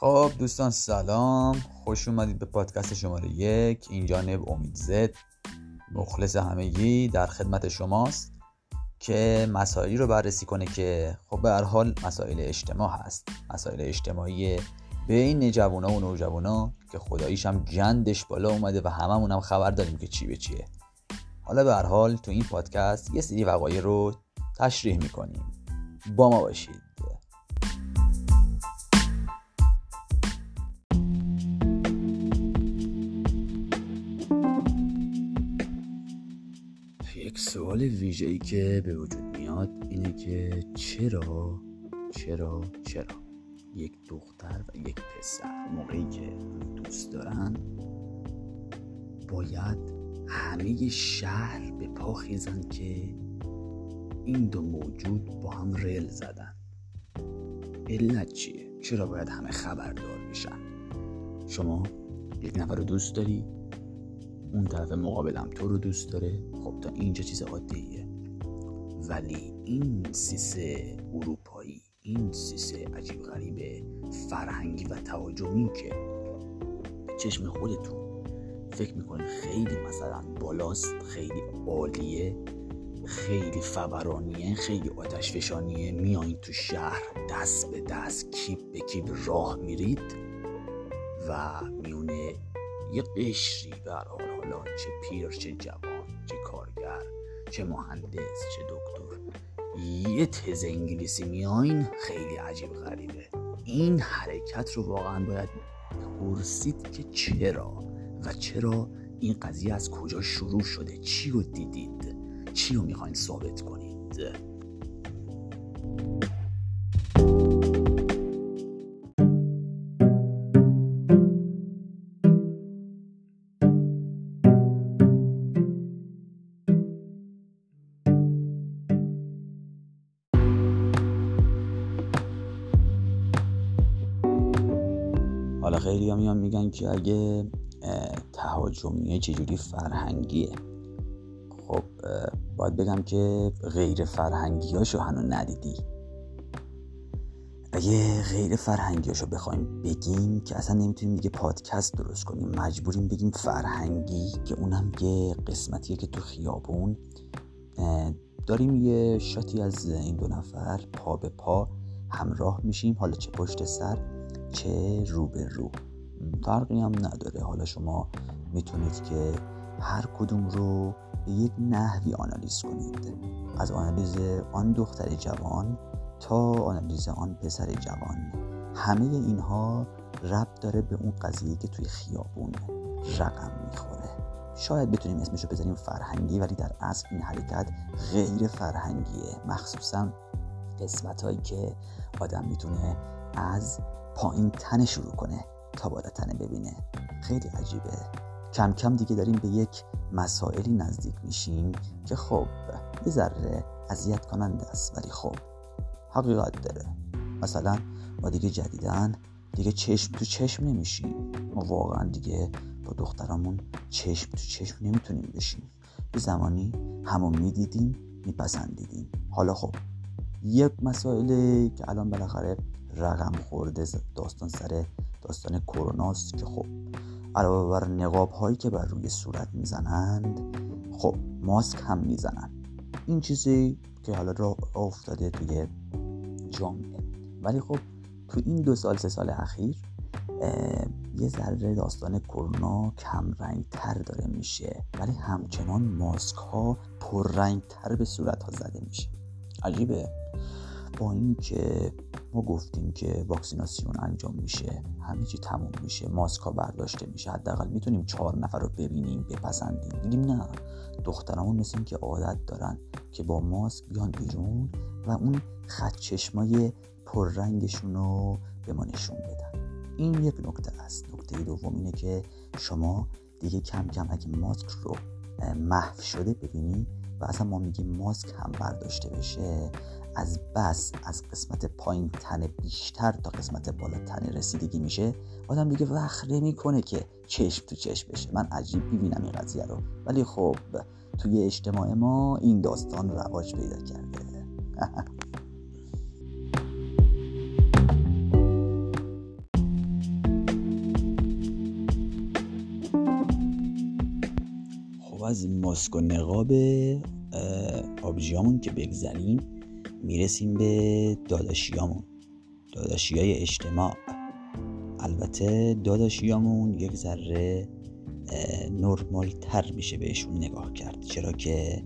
خب دوستان سلام. خوش اومدید به پادکست شماره یک. این جانب امید زد. مخلص همگی در خدمت شماست که مسائلی رو بررسی کنه که خب به هر حال مسائل اجتماع هست. مسائل اجتماعی بین جوونا و نوجوانا که خداییش هم جندش بالا اومده و هممون هم خبر داریم که چی به چیه. حالا به هر حال تو این پادکست یه سری وقایع رو تشریح می‌کنیم. با ما باشید. سوال ویژه ای که به وجود میاد اینه که چرا چرا چرا یک دختر و یک پسر موقعی که دوست دارن باید همه شهر به پا خیزن که این دو موجود با هم رل زدن علت چیه؟ چرا باید همه خبردار بشن؟ شما یک نفر رو دوست داری؟ اون طرف مقابلم تو رو دوست داره؟ خب تا اینجا چیز عادیه. ولی این سیسه اروپایی این سیسه عجیب غریبه فرهنگی و تهاجمی که به چشم خودتون فکر می‌کنید خیلی مثلا بالاست خیلی عالیه خیلی فبرانیه خیلی آتش فشانیه میایین تو شهر دست به دست کیپ به کیپ راه میرید و میونه یه قشری به حال حالا چه پیر چه جوان چه کارگر چه مهندس چه دکتر. یه تز انگلیسی میاین خیلی عجیب غریبه. این حرکت رو واقعا باید پرسید که چرا و چرا این قضیه از کجا شروع شده؟ چی رو دیدید؟ چی رو می‌خواین ثابت کنید؟ حالا خیلی میان میگن که اگه تهاجمیه چجوری فرهنگیه؟ خب باید بگم که غیر فرهنگی هاشو هنو ندیدی. اگه غیر فرهنگی هاشو بخوایم بگیم که اصلا نمی‌تونیم دیگه پادکست درست کنیم مجبوریم بگیم فرهنگی که اونم یه قسمتیه که تو خیابون داریم یه شاتی از این دو نفر پا به پا همراه میشیم. حالا چه پشت سر؟ چه رو به رو فرقی هم نداره. حالا شما می‌تونید که هر کدوم رو به یک نحوی آنالیز کنید. از آنالیز آن دختر جوان تا آنالیز آن پسر جوان. همه اینها ربط داره به اون قضیه که توی خیابون رقم می‌خوره. شاید بتونیم اسمشو بذاریم فرهنگی ولی در اصل این حرکت غیر فرهنگیه. مخصوصا قسمت هایی که آدم می‌تونه از پایین تنه شروع کنه تا بالا تنه ببینه. خیلی عجیبه. کم کم دیگه داریم به یک مسائلی نزدیک میشیم که خب یه ذره اذیت کننده است ولی خب حقیقت داره. مثلا ما دیگه جدیدن دیگه چشم تو چشم نمیشیم. ما واقعا دیگه با دخترامون چشم تو چشم نمی‌تونیم بشیم. یه زمانی همو می‌دیدیم میپسندیدیم. حالا خب یک مسائله که الان بالاخره رقم خورده داستان سر داستان کروناست که خب علاوه بر نقاب هایی که بر روی صورت می‌زنند خب ماسک هم می‌زنند. این چیزی که حالا را افتاده توی جامعه. ولی خب تو این دو سال سه سال اخیر یه ذره داستان کرونا کم رنگ تر داره میشه. ولی همچنان ماسک ها پر رنگ تر به صورت ها زده میشه. عجیبه. با اینکه ما گفتیم که واکسیناسیون انجام میشه همه چی تموم میشه ماسک ها برداشته میشه حداقل می‌تونیم چهار نفر رو ببینیم بپسندیم. دیدیم نه دخترامون مثل که عادت دارن که با ماسک بیان بیرون و اون خط چشمای پررنگشون رو به ما نشون بدن. این یک نکته است. نکته دوم اینه که شما دیگه کم کم اگه ماسک رو محو شده ببینی و اصلا ما میگیم ماسک هم برداشته بشه از بس از قسمت پایین تن بیشتر تا قسمت بالا تن رسیدگی میشه آدم دیگه وقت نمی‌کنه که چشم تو چشم بشه. من عجیب ببینم این قضیه رو. ولی خب توی اجتماع ما این داستان رواج پیدا کرده. از ماسک و نقاب آبجیامون که بگذریم می‌رسیم به داداشیامون. داداشی اجتماع. البته داداشیامون یک ذره نرمال تر میشه بهشون نگاه کرد. چرا که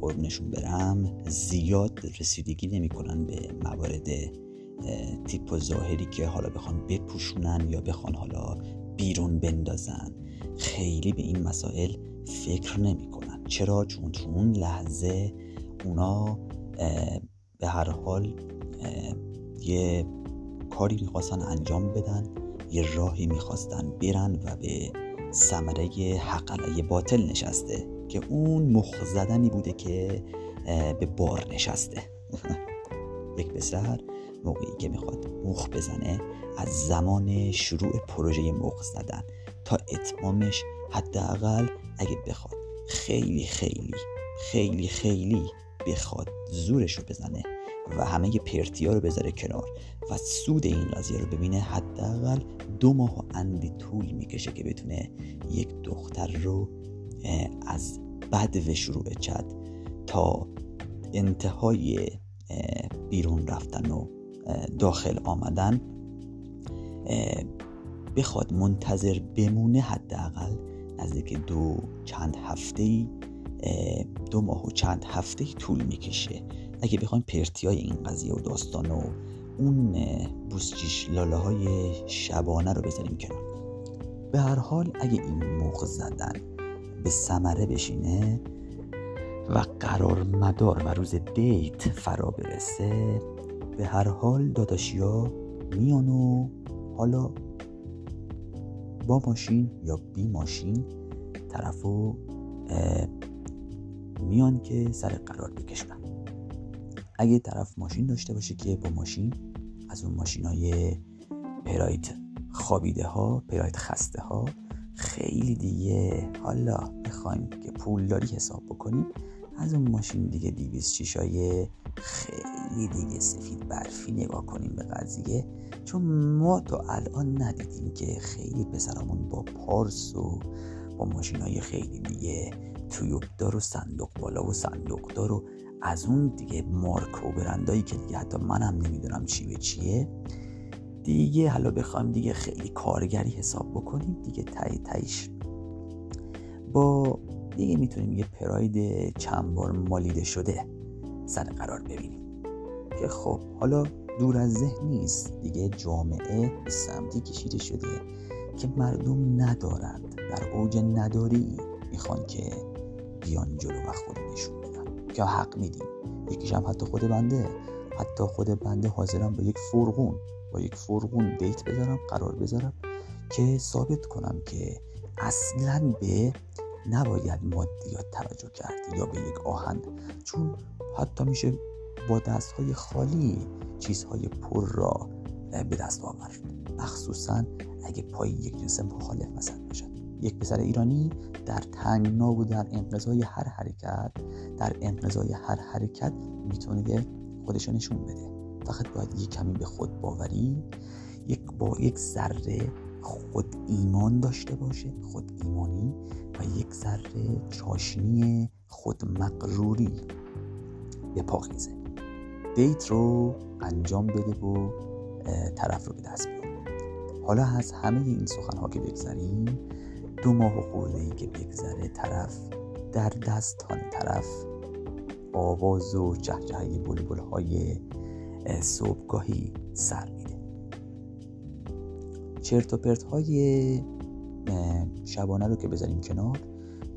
قربونشون برم زیاد رسیدگی نمی‌کنن به موارد تیپ و ظاهری که حالا بخوان بپوشونن یا بخوان حالا بیرون بندازن. خیلی به این مسائل فکر نمی‌کنن. چرا؟ چون تو اون لحظه اونا به هر حال یه کاری می‌خواستن انجام بدن یه راهی می‌خواستن برن و به ثمره حق باطل نشسته که اون مخ زدنی بوده که به بار نشسته. یک پسر موقعی که می‌خواد مخ بزنه از زمان شروع پروژه مخ زدن تا اتمامش حداقل اگه بخواد خیلی خیلی خیلی خیلی بخواد زورش رو بزنه و همه پرتیا رو بذاره کنار و سود این قضیه رو ببینه حداقل دو ماه و اندی طول می‌کشه که بتونه یک دختر رو از بد و شروع چد تا انتهای بیرون رفتن و داخل آمدن بخواد منتظر بمونه حداقل نزدیک دو چند هفته دو ماه و چند هفته طول می‌کشه. اگه بخوایم پرتیای این قضیه و داستان و اون بوسچیش لاله های شبانه رو بذاریم کنار. به هر حال اگه این موقع زدن به ثمره بشینه و قرار مدار و روز دیت فرا برسه به هر حال داداشیا میان و حالا با ماشین یا بی ماشین طرفو میان که سر قرار بکشن. اگه طرف ماشین داشته باشه که با ماشین از اون ماشین های پرایت خوابیده ها پرایت خسته ها خیلی دیگه. حالا بخوایم که پولداری حساب بکنیم از اون ماشین دیگه دیویز چیشای خیلی دیگه سفید برفی نگاه کنیم به قضیه. چون ما تا الان ندیدیم که خیلی پسرمون با پارس و با ماشین های خیلی دیگه تویوبدار و صندوق بالا و صندوق دار و از اون دیگه مارک و برندایی که دیگه حتی منم نمی‌دونم چی به چیه. دیگه حالا بخوایم دیگه خیلی کارگری حساب بکنیم دیگه تایی تایش. با دیگه می‌تونیم یه پراید چند بار مالیده شده سر قرار ببینیم. که خب حالا دور از ذهن نیست. دیگه جامعه به سمتی کشیده شده که مردم ندارند. در اوج نداری می‌خوان که بیان جلو و خود نشون بدن. که حق میدیم یکیش هم حتی خود بنده. حتی خود بنده حاضرم با یک فرغون با یک فرغون دیت بذارم قرار بذارم که ثابت کنم که اصلا به نباید مادیات توجه کرد یا به یک آهن. چون حتی میشه با دستهای خالی چیزهای پر را به دست آورد. مخصوصا اگه پای یک جنس مخالف مثلا باشد. یک پسر ایرانی در تنگنا و در انقضای هر حرکت در انقضای هر حرکت می‌تونه خودشو نشون بده. فقط باید یک کمی به خود باوری یک با یک ذره خود ایمان داشته باشه خود ایمانی و یک ذره چاشنی خود مقروری به پاخیزه دیت رو انجام بده و طرف رو به دست بیاره حالا از همه این سخنها که بگذریم دو ماه و خورده ای که بگذره طرف در دستان طرف آواز و جهجهه بلبل های صبحگاهی سر میده. چرت و پرت های شبانه رو که بذاریم کنار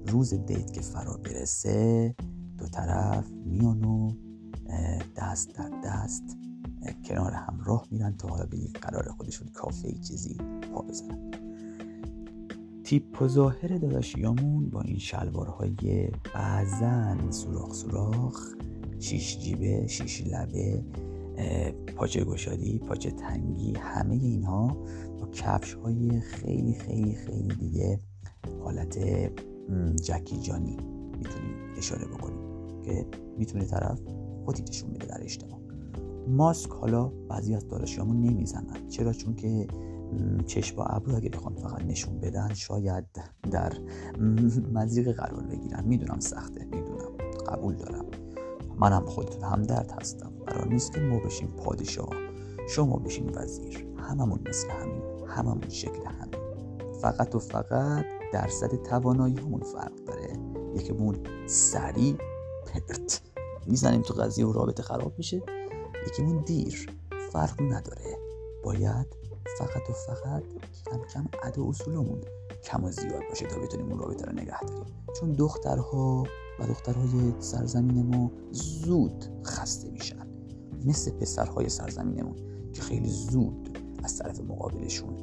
روز دیت که فرا برسه دو طرف میان و دست در دست کنار هم راه میرن تا حالا به یک قرار خودشون کافه چیزی پا بزنن. تیپ و ظاهر داداشیامون با این شلوارهای بعضن سوراخ سوراخ شیش جیبه شیش لبه پاچه گشادی پاچه تنگی همه اینها با کفش های خیلی خیلی خیلی دیگه حالت جکی جانی می‌تونیم اشاره بکنیم که می‌تونه طرف خودی نشون بده در اجتماع. ماسک حالا بعضی از داداشیامون نمی‌زنن. چرا؟ چون که چشم با ابرو اگه بخوان فقط نشون بدن شاید در مزیق قرار بگیرن. می‌دونم سخته. می‌دونم. قبول دارم. منم خودتون همدرد هستم. قرار نیست که ما بشیم پادشاه. شما بشین وزیر. هممون مثل همین. هممون شکل همین. فقط و فقط درصد توانایی همون فرق داره. یکیمون سریع پرت. می‌زنیم تو قضیه و رابطه خراب میشه. یکیمون دیر. فرق نداره. باید فقط و فقط کم کم و اصولمون کم و زیاد باشه تا بتونیم اون رابطه رو نگه داریم. چون دخترها و دخترهای سرزمین ما زود خسته میشن. مثل پسرهای سرزمینمون که خیلی زود از طرف مقابلشون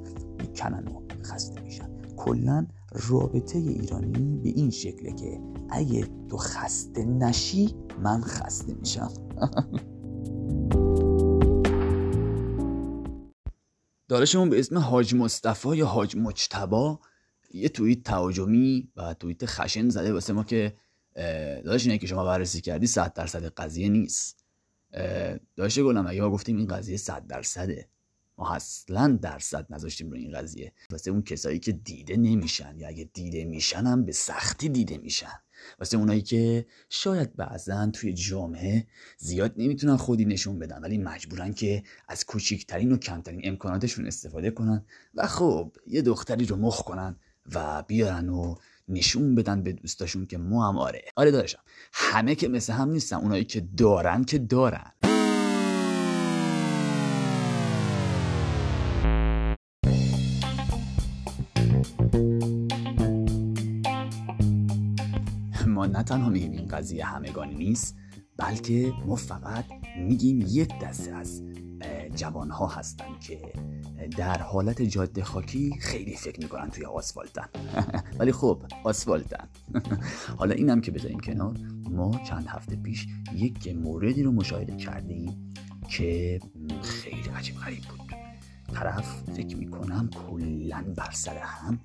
می‌کنن و خسته میشن. کلا رابطه ایرانی به این شکله که اگه تو خسته نشی من خسته میشم. دارشمون به اسم حاج مصطفی یا حاج مجتبا یه توییت تهاجمی و توییت خشن زده واسه ما که داشت اینه که شما بررسی کردی صد درصد قضیه نیست. داشت گلم اگه گفتیم این قضیه صد درصده. ما اصلا درصد نذاشتیم رو این قضیه. واسه اون کسایی که دیده نمیشن یا اگه دیده میشن هم به سختی دیده میشن. واسه اونایی که شاید بعضا توی جامعه زیاد نمی‌تونن خودی نشون بدن ولی مجبورن که از کوچیکترین و کمترین امکاناتشون استفاده کنن و خب یه دختری رو مخ کنن و بیارن و نشون بدن به دوستاشون که ما هم آره. آره داشتم همه که مثل هم نیستن اونایی که دارن که دارن. نه تنها میگیم این قضیه همگانی نیست بلکه ما فقط میگیم یک دسته از جوانها هستن که در حالت جاده خاکی خیلی فکر می‌کنن توی آسفالتن. ولی خب آسفالتن. حالا اینم که بذاریم کنار. ما چند هفته پیش یک موردی رو مشاهده کردیم که خیلی عجیب غریب بود. طرف فکر می‌کنم کلا بر سر هم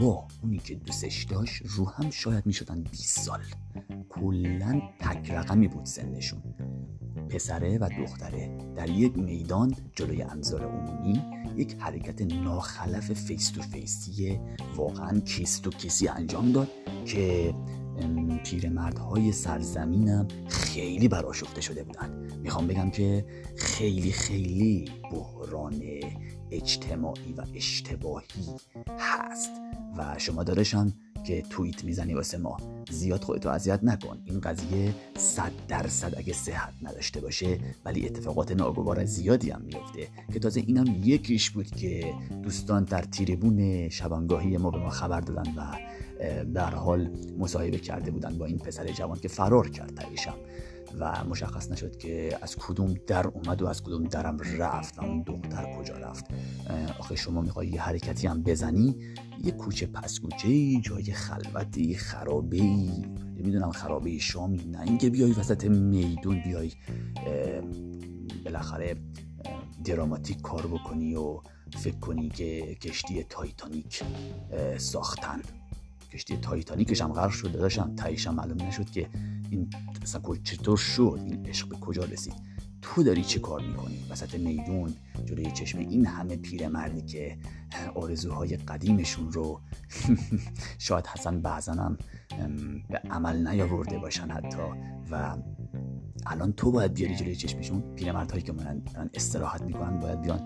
با اونی که دوستش داشت رو هم شاید می‌شدن 20 سال. کلا تک رقمی بود سنشون. پسره و دختره در یک میدان جلوی انظار عمومی یک حرکت ناخلف face to face ی واقعا kiss to kiss ی انجام داد که پیرمردهای سرزمینم خیلی برآشفته شده بودن. می‌خوام بگم که خیلی خیلی بحران اجتماعی و اشتباهی هست و شما داداشم که توییت می‌زنی واسه ما زیاد خودتو اذیت نکن. این قضیه صد درصد اگه صحت نداشته باشه ولی اتفاقات ناگوار زیادی هم میفته. که تازه اینم یکیش بود که دوستان در تیربون شبانگاهی ما به ما خبر دادن و در حال مصاحبه کرده بودن با این پسر جوان که فرار کرد تایشم و مشخص نشد که از کدوم در اومد و از کدوم درم رفت و اون دختر کجا رفت. آخه شما می‌خوای یه حرکتی هم بزنی؟ یه کوچه پس کوچه جای خلوتی خرابه نمی‌دونم خرابه شامی نه اینکه بیای وسط میدون بیای بالاخره دراماتیک کار بکنی و فکر کنی که کشتی تایتانیک ساختن. کشتی تایتانیکش هم غرق شد داشتم تاییش هم معلوم نشد که این اصلا چطور شد این عشق به کجا رسید. تو داری چه کار می‌کنی؟ وسط میدون جلوی چشم این همه پیرمردی که آرزوهای قدیمشون رو شاید حسن بعضا هم به عمل نیاورده باشن حتی. و الان تو باید بیاری جلوی چشمشون. پیرمردهایی که من استراحت می‌کنن باید بیان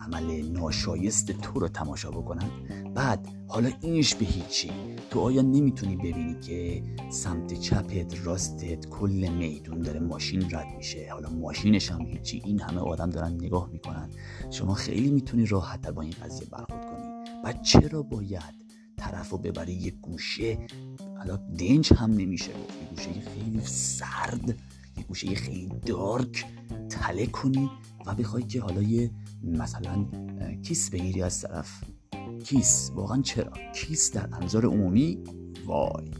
عمل ناشایست تو رو تماشا بکنن. بعد حالا اینش به هیچی. تو آیا نمی‌تونی ببینی که سمت چپت راستت کل میدون داره ماشین رد میشه؟ حالا ماشینش هم هیچی. این همه آدم دارن نگاه می‌کنن. شما خیلی می‌تونی راحت با این قضیه برخورد کنی. بعد چرا باید طرف رو ببری یه گوشه؟ حالا دنج هم نمیشه. یه گوشه خیلی سرد یه گوشه خیلی dark تله کنی و بخوای که حالا یه مثلا kiss بگیری از طرف. kiss؟ واقعا چرا؟ kiss در انظار عمومی؟ وای.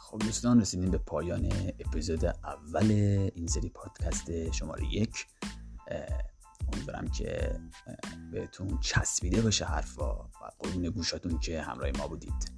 خب دوستان رسیدیم به پایان اپیزود اول این سری پادکست شماره یک. امیدوارم که بهتون چسبیده باشه حرفا و قرون گوشاتون که همراه ما بودید.